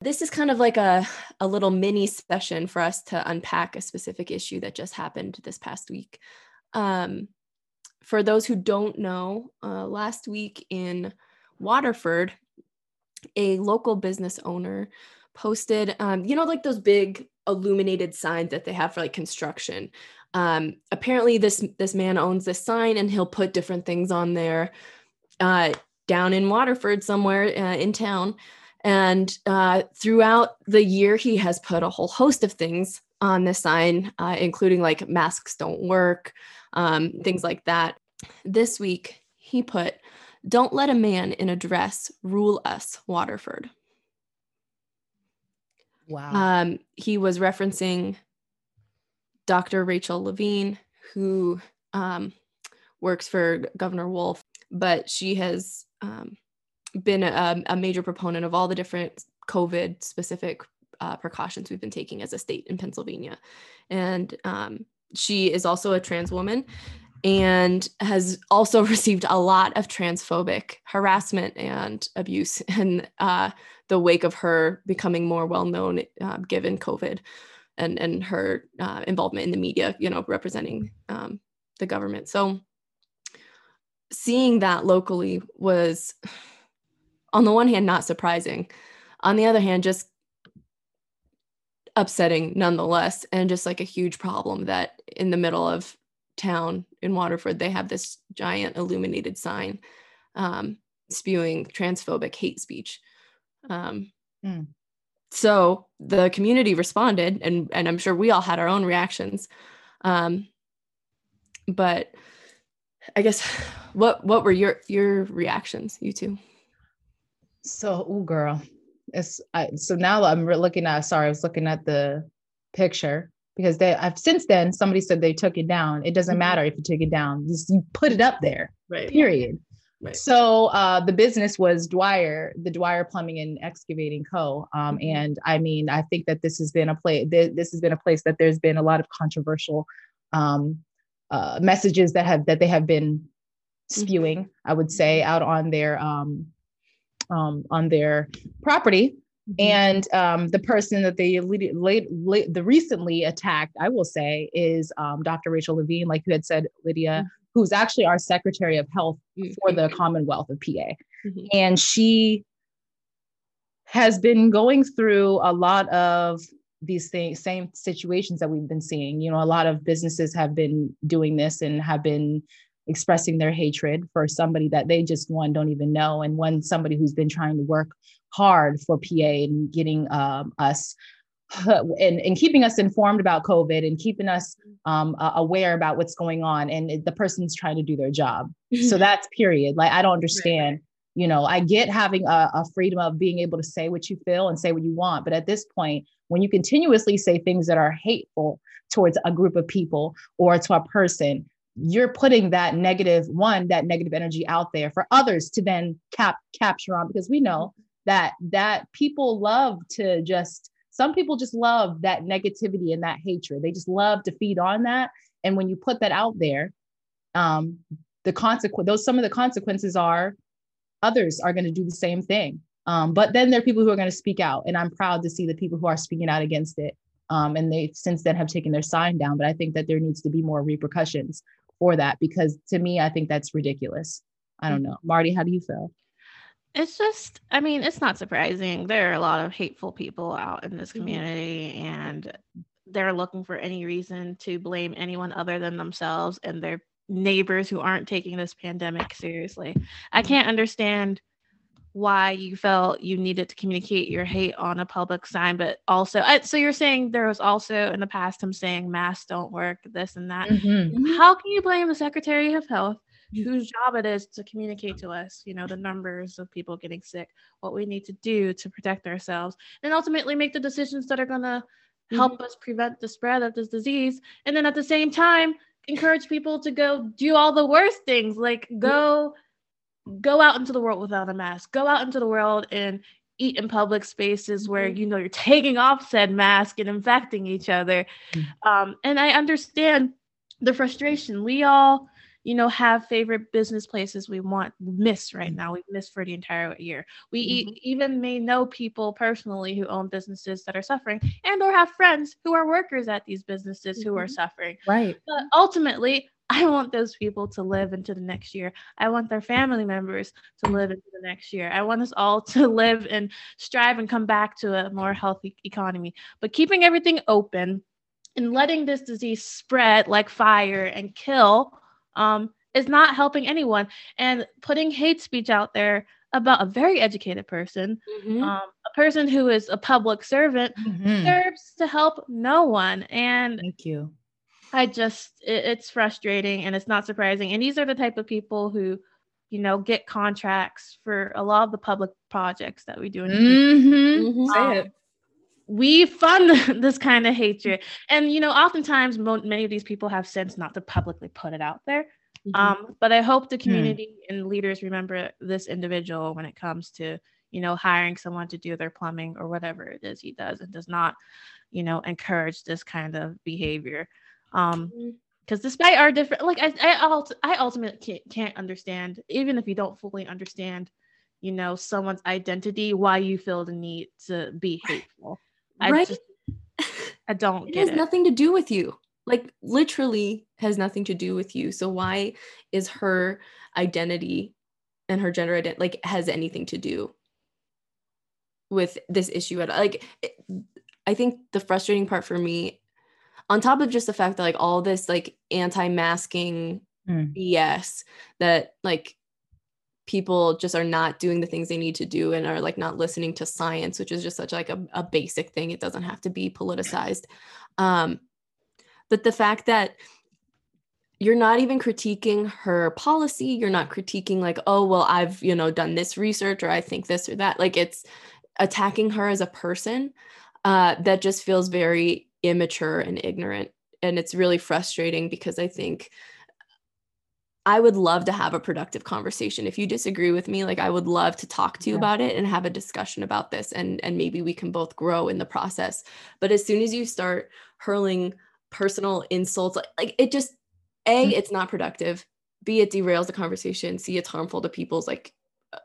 This is kind of like a, a little mini session for us to unpack a specific issue that just happened this past week. Um, for those who don't know, uh, last week in Waterford, a local business owner posted, um, you know, like those big illuminated signs that they have for like construction. Um, apparently, this this man owns this sign, and he'll put different things on there. Uh, down in Waterford, somewhere uh, in town, and uh, throughout the year, he has put a whole host of things on this sign, uh, including like masks don't work, um, things like that. This week, he put, Don't let a man in a dress rule us, Waterford. Wow. Um, he was referencing Dr. Rachel Levine, who um, works for Governor Wolf, but she has um, been a, a, major proponent of all the different COVID specific uh, precautions we've been taking as a state in Pennsylvania. And um, she is also a trans woman and has also received a lot of transphobic harassment and abuse in uh, the wake of her becoming more well known uh, given COVID and, and her uh, involvement in the media, you know, representing um, the government. So seeing that locally was on the one hand, not surprising. On the other hand, just upsetting nonetheless, and just like a huge problem that in the middle of town in Waterford, they have this giant illuminated sign um, spewing transphobic hate speech. Um, mm. So the community responded, and and I'm sure we all had our own reactions. Um, but I guess what what were your your reactions, you two? So, oh, girl, it's I, so now I'm looking at. Sorry, I was looking at the picture because they. I've since then somebody said they took it down. It doesn't mm-hmm. matter if you take it down; just you put it up there. Right. Period. Right. So uh, the business was Dwyer, the Dwyer Plumbing and Excavating Co. Um, mm-hmm. And I mean, I think that this has been a place. This has been a place that there's been a lot of controversial um, uh, messages that have that they have been mm-hmm. spewing. Mm-hmm. I would say out on their um, um, on their property. Mm-hmm. And um, the person that they late, late, late, the recently attacked, I will say, is um, Dr. Rachel Levine, like you had said, Lydia, mm-hmm. who's actually our Secretary of Health mm-hmm. for the Commonwealth of PA. Mm-hmm. And she has been going through a lot of these things, same situations that we've been seeing. You know, a lot of businesses have been doing this and have been expressing their hatred for somebody that they just one don't even know and one somebody who's been trying to work hard for pa and getting um, us and, and keeping us informed about covid and keeping us um, uh, aware about what's going on and the person's trying to do their job. So mm-hmm. that's period. Like i don't understand you know i get having a, a freedom of being able to say what you feel and say what you want but at this point when you continuously say things that are hateful towards a group of people or to a person you're putting that negative one that negative energy out there for others to then cap capture on because we know that that people love to just some people just love that negativity and that hatred. They just love to feed on that. And when you put that out there um the consequence those some of the consequences are others are going to do the same thing. Um, but then there are people who are going to speak out and i'm proud to see the people who are speaking out against it um, and they since then have taken their sign down but i think that there needs to be more repercussions for that because to me, I think that's ridiculous. I don't mm-hmm. know. Marty, how do you feel? It's just, I mean, it's not surprising. There are a lot of hateful people out in this mm-hmm. community, and they're looking for any reason to blame anyone other than themselves and their neighbors who aren't taking this pandemic seriously. I can't understand why you felt you needed to communicate your hate on a public sign, but also, so you're saying there was also in the past him saying masks don't work, this and that. Mm-hmm. How can you blame the Secretary of Health, whose job it is to communicate to us, you know, the numbers of people getting sick, what we need to do to protect ourselves, and ultimately make the decisions that are going to help mm-hmm. us prevent the spread of this disease, and then at the same time encourage people to go do all the worst things, like go go out into the world without a mask go out into the world and eat in public spaces where mm-hmm. you know you're taking off said mask and infecting each other mm-hmm. um, and i understand the frustration we all you know, have favorite business places we want miss right Mm-hmm. now. We miss for the entire year. We e- even may know people personally who own businesses that are suffering and or have friends who are workers at these businesses who are Mhm. suffering. Right. But ultimately, I want those people to live into the next year. I want their family members to live into the next year. I want us all to live and strive and come back to a more healthy economy. But keeping everything open and letting this disease spread like fire and kill um, is not helping anyone. And putting hate speech out there about a very educated person, Mhm. um, a person who is a public servant, Mhm. serves to help no one. And Thank you. I just it, it's frustrating and it's not surprising. And these are the type of people who, you know, get contracts for a lot of the public projects that we do in the community. Mm-hmm. Mhm. Say Um, it. We fund this kind of hatred. And you know, oftentimes mo- many of these people have sense not to publicly put it out there. Mhm. Um, but I hope the community and leaders remember this individual when it comes to, you know, hiring someone to do their plumbing or whatever it is he does and does not, you know, encourage this kind of behavior. Um, because despite our different, like I, I, I ultimately can't, can't understand, even if you don't fully understand, you know, someone's identity, why you feel the need to be hateful. I Right? just, I don't it has it. nothing to do with you like literally has nothing to do with you so why is her identity and her gender identity like has anything to do with this issue at all? like it- i think the frustrating part for me on top of just the fact that like all this like anti-masking Mm. bs that like people just are not doing the things they need to do and are like not listening to science which is just such like a, a basic thing. It doesn't have to be politicized. Um but the fact that you're not even critiquing her policy you're not critiquing like oh well i've you know done this research or i think this or that like it's attacking her as a person uh that just feels very immature and ignorant. And it's really frustrating because i think I would love to have a productive conversation. If you disagree with me, like I would love to talk to you Yeah. about it and have a discussion about this and and maybe we can both grow in the process. But as soon as you start hurling personal insults like, like it just a Mhm. it's not productive. B it derails the conversation. C it's harmful to people's like uh,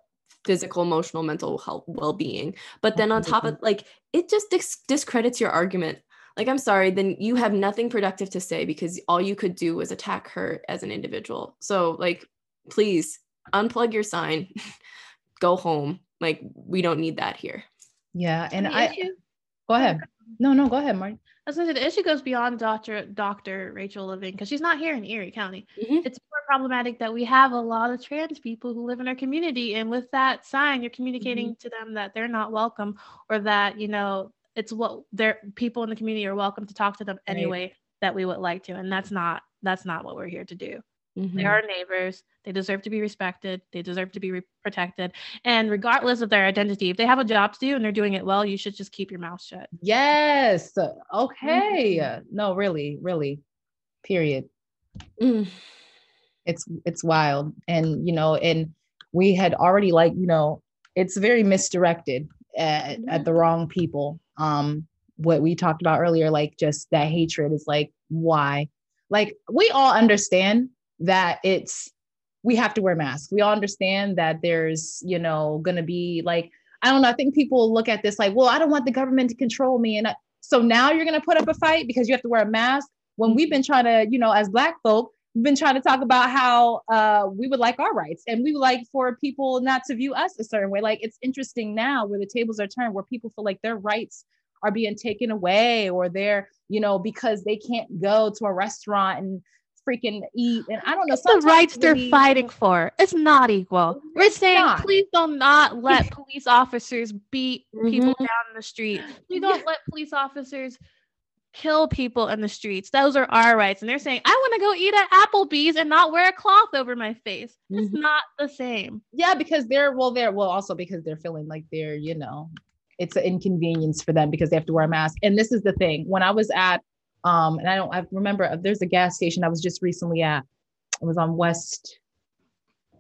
physical, emotional, mental health well-being. But then on top of like it just dis- discredits your argument like i'm sorry then you have nothing productive to say because all you could do was attack her as an individual so like please unplug your sign go home like we don't need that here Yeah. And the I issue- go ahead. No, no, go ahead, Marty. I was gonna say the issue goes beyond Dr. Dr. Rachel Levine because she's not here in Erie County. Mhm. It's more problematic that we have a lot of trans people who live in our community, and with that sign, you're communicating to them that they're not welcome, or that you know it's what their people in the community are welcome to talk to them Right. anyway that we would like to, and that's not that's not what we're here to do. They Mhm. are neighbors. They deserve to be respected. They deserve to be re- protected. And regardless of their identity, if they have a job to do and they're doing it well, you should just keep your mouth shut. Yes. Okay. No, really, really. Period. Mm. It's it's wild. And you know, and we had already like, you know, it's very misdirected at, at the wrong people. Um, what we talked about earlier, like just that hatred is like, why? Like we all understand that it's we have to wear masks. We all understand that there's, you know, gonna be like, I don't know. I think people look at this like, well, I don't want the government to control me. And I, so now you're gonna put up a fight because you have to wear a mask when we've been trying to, you know, as black folk, we've been trying to talk about how uh, we would like our rights and we would like for people not to view us a certain way. Like it's interesting now where the tables are turned, where people feel like their rights are being taken away or they're, you know, because they can't go to a restaurant and freaking eat. And I don't know. the rights they're fighting for. It's not equal. We're saying not. please do not not let police officers beat people Mhm. down in the street. Please don't let police officers kill people in the streets. Those are our rights. And they're saying, I want to go eat at Applebee's and not wear a cloth over my face. It's Mhm. not the same. Yeah, because they're well, they're well, also because they're feeling like they're, you know, it's an inconvenience for them because they have to wear a mask. And this is the thing. When I was at, um, and I don't, I remember uh, there's a gas station I was just recently at. It was on West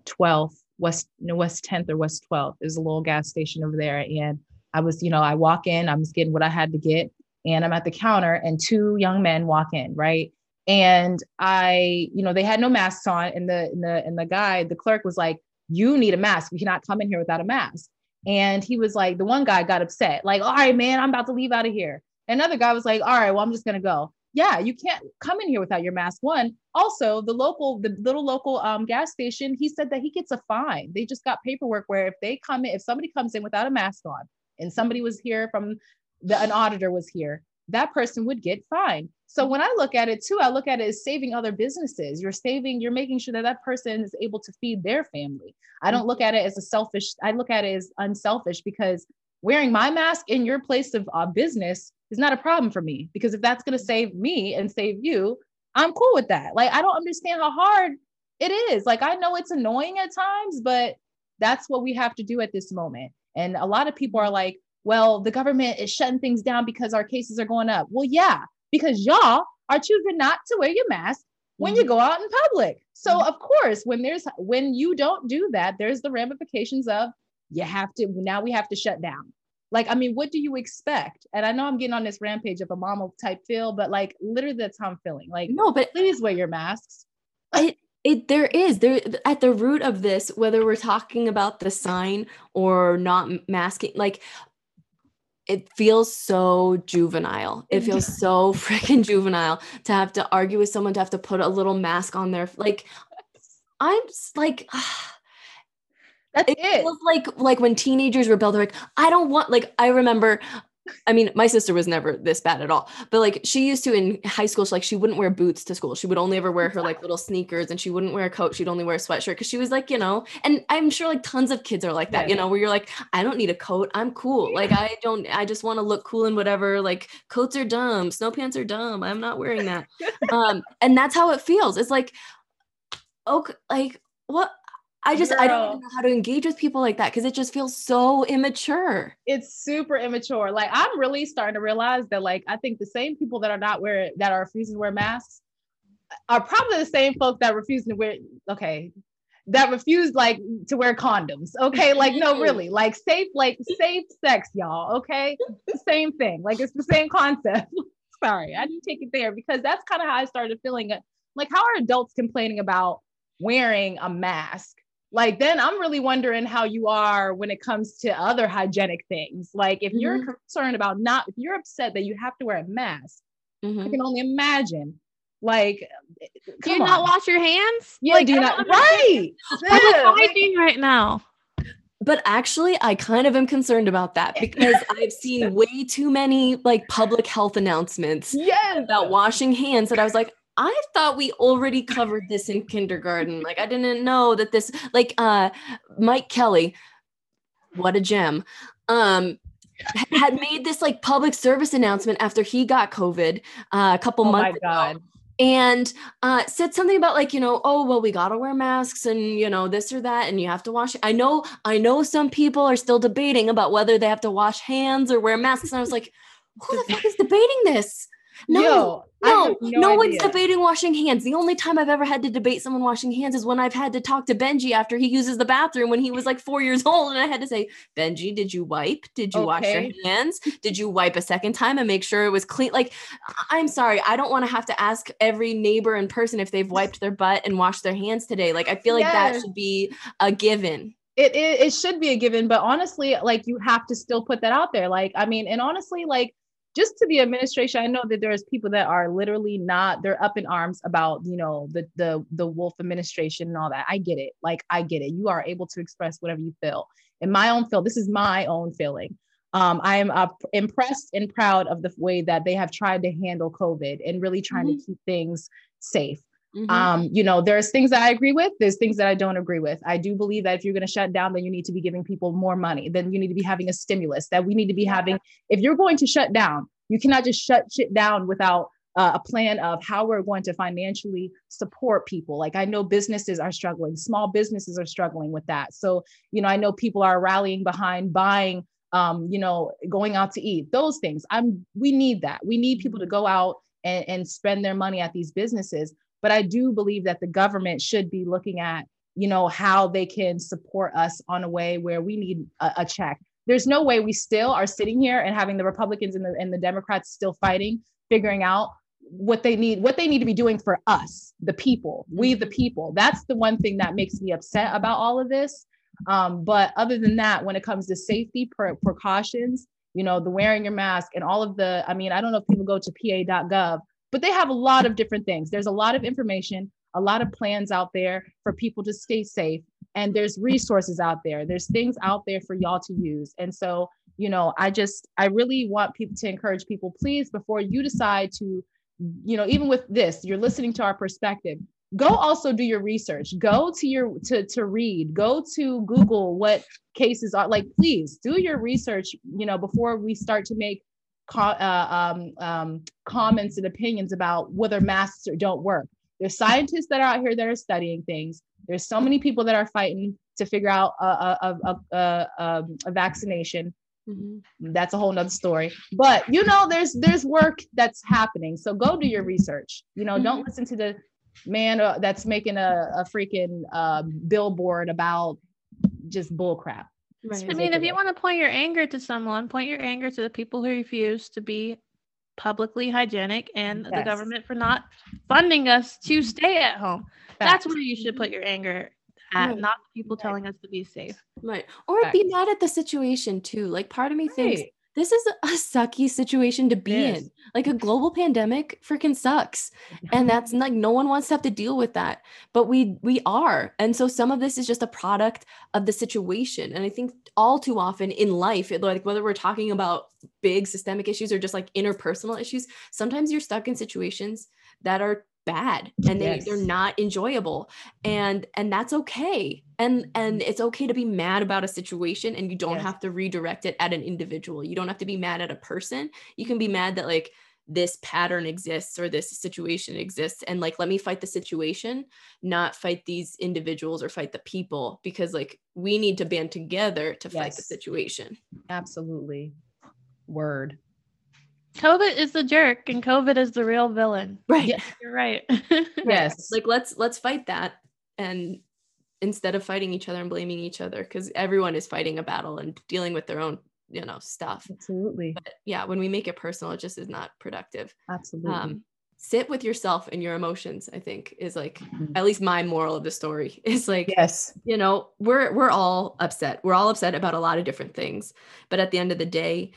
12th, West, no, West 10th or West 12th. There's a little gas station over there, and I was, you know, I walk in, I'm just getting what I had to get, and I'm at the counter, and two young men walk in, right? and I, you know, they had no masks on, and the and the and the guy, the clerk was like, "You need a mask. You cannot come in here without a mask." And he was like, the one guy got upset, like, "All right, man, I'm about to leave out of here." Another guy was like, "All right, well, I'm just gonna go." Yeah, you can't come in here without your mask. One, also the local, the little local um, gas station, he said that he gets a fine. They just got paperwork where if they come in, if somebody comes in without a mask on, and somebody was here from the an auditor was here, that person would get fined. So when I look at it too, I look at it as saving other businesses. You're saving, you're making sure that that person is able to feed their family. I don't look at it as a selfish, I look at it as unselfish because wearing my mask in your place of uh, business is not a problem for me because if that's going to save me and save you, I'm cool with that. Like, I don't understand how hard it is. Like, I know it's annoying at times, but that's what we have to do at this moment. And a lot of people are like, well, the government is shutting things down because our cases are going up. Well, yeah, because y'all are choosing not to wear your mask when you mm-hmm. go out in public. So mm-hmm. of course, when there's when you don't do that, there's the ramifications of you have to now we have to shut down. Like, I mean, what do you expect? And I know I'm getting on this rampage of a mama type feel, but like literally that's how I'm feeling. Like, no, but please wear your masks. It, it there is there at the root of this, whether we're talking about the sign or not masking, like it feels so juvenile. It mm-hmm. feels so freaking juvenile to have to argue with someone to have to put a little mask on their like I'm like That's it, it. feels like like when teenagers rebel, they're like, I don't want like I remember I mean, my sister was never this bad at all, but like she used to in high school, she, like she wouldn't wear boots to school. She would only ever wear her like little sneakers and she wouldn't wear a coat. She'd only wear a sweatshirt because she was like, you know, and I'm sure like tons of kids are like that, yeah. you know, where you're like, I don't need a coat. I'm cool. Like, I don't, I just want to look cool and whatever. Like, coats are dumb, snow pants are dumb. I'm not wearing that. um, and that's how it feels. It's like, okay, like, what? I just Girl. I don't know how to engage with people like that because it just feels so immature. It's super immature. Like I'm really starting to realize that like I think the same people that are not wearing that are refusing to wear masks uh, are probably the same folks that refuse to wear okay that refuse like to wear condoms. Okay, like no, really, like safe, like safe sex, y'all. Okay, the same thing. Like it's the same concept. Sorry, I didn't take it there because that's kind of how I started feeling. Uh, like, how are adults complaining about wearing a mask like then i'm really wondering how you are when it comes to other hygienic things like if mm-hmm. you're concerned about not if you're upset that you have to wear a mask mm-hmm. i can only imagine like do you on. not wash your hands yeah like, do you not right hygiene right now but actually i kind of am concerned about that because i've seen way too many like public health announcements yes. about washing hands that i was like I thought we already covered this in kindergarten. Like I didn't know that this like uh Mike Kelly, what a gem. Um had made this like public service announcement after he got COVID uh, a couple oh months ago. And uh, said something about like, you know, oh, well, we got to wear masks and, you know, this or that. And you have to wash. I know, I know some people are still debating about whether they have to wash hands or wear masks. And I was like, who the fuck is debating this? No, Yo, no, no, no one's debating washing hands. The only time I've ever had to debate someone washing hands is when I've had to talk to Benji after he uses the bathroom when he was like four years old. And I had to say, Benji, did you wipe? Did you okay. wash your hands? Did you wipe a second time and make sure it was clean? Like, I'm sorry, I don't want to have to ask every neighbor in person if they've wiped their butt and washed their hands today. Like, I feel like yes. that should be a given. It, it, it should be a given, but honestly, like you have to still put that out there. Like, I mean, and honestly, like just to the administration, I know that there's people that are literally not, they're up in arms about, you know, the the the Wolf administration and all that. I get it. Like I get it. You are able to express whatever you feel. In my own feel, this is my own feeling. Um, I am uh, impressed and proud of the way that they have tried to handle COVID and really trying mm-hmm. to keep things safe. Mm-hmm. Um, you know, there's things that I agree with, there's things that I don't agree with. I do believe that if you're going to shut down, then you need to be giving people more money, then you need to be having a stimulus, that we need to be having, if you're going to shut down, you cannot just shut shit down without uh, a plan of how we're going to financially support people. Like I know businesses are struggling, small businesses are struggling with that. So, you know, I know people are rallying behind buying um, you know, going out to eat, those things. I'm we need that. We need people to go out and, and spend their money at these businesses. But I do believe that the government should be looking at, you know, how they can support us on a way where we need a, a check. There's no way we still are sitting here and having the Republicans and the, and the Democrats still fighting, figuring out what they need what they need to be doing for us the people we the people that's the one thing that makes me upset about all of this um, but other than that when it comes to safety pre- precautions you know the wearing your mask and all of the i mean i don't know if people go to pa.gov but they have a lot of different things. There's a lot of information a lot of plans out there for people to stay safe and there's resources out there. There's things out there for y'all to use. And so you know i just i really want people to encourage people please before you decide to you know even with this you're listening to our perspective go also do your research. Go to your to to read. Go to google what cases are like please do your research you know before we start to make co- uh, um, um, comments and opinions about whether masks don't work there's scientists that are out here that are studying things there's so many people that are fighting to figure out a, a, a, a, um, a vaccination Mm-hmm. That's a whole nother story. But you know, there's there's work that's happening. So go do your research. You know, mm-hmm. don't listen to the man uh, that's making a, a freaking uh, billboard about just bullcrap. Right. I mean, if you want to point your anger to someone, point your anger to the people who refuse to be publicly hygienic and yes. the government for not funding us to stay at home. That's where you should put your anger at, right. not people right. telling us to be safe. Right. Or right. be mad at the situation too. Like part of me thinks this is a sucky situation to be in. Like a global pandemic freaking sucks. And that's like no one wants to have to deal with that. But we we are. And so some of this is just a product of the situation. And I think all too often in life, like whether we're talking about big systemic issues or just like interpersonal issues, sometimes you're stuck in situations that are bad and they, yes. they're not enjoyable and and that's okay and and mm-hmm. it's okay to be mad about a situation and you don't yes. have to redirect it at an individual you don't have to be mad at a person you can be mad that like this pattern exists or this situation exists and like let me fight the situation not fight these individuals or fight the people because like we need to band together to yes. fight the situation absolutely word COVID is the jerk and COVID is the real villain. Right. Yeah. You're right. yes. Like let's let's fight that and instead of fighting each other and blaming each other because everyone is fighting a battle and dealing with their own you know stuff absolutely but yeah when we make it personal it just is not productive absolutely um, sit with yourself and your emotions i think is like mm-hmm. at least my moral of the story is like yes you know we're we're all upset we're all upset about a lot of different things but at the end of the day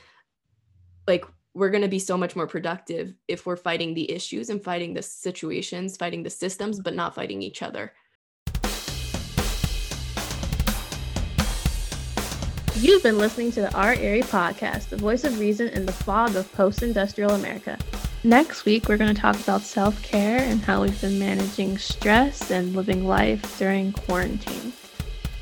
like we're going to be so much more productive if we're fighting the issues and fighting the situations, fighting the systems, but not fighting each other. You've been listening to the Our Erie podcast, the voice of reason in the fog of post industrial America. Next week, we're going to talk about self care and how we've been managing stress and living life during quarantine.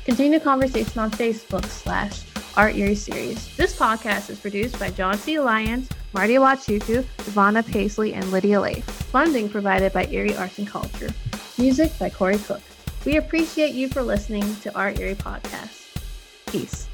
Continue the conversation on Facebook slash Our Erie Series. This podcast is produced by John C. Lyons, Marty Wachuku, Ivana Paisley, and Lydia Leif. Funding provided by Erie Arts and Culture. Music by Corey Cook. We appreciate you for listening to our Erie podcast. Peace.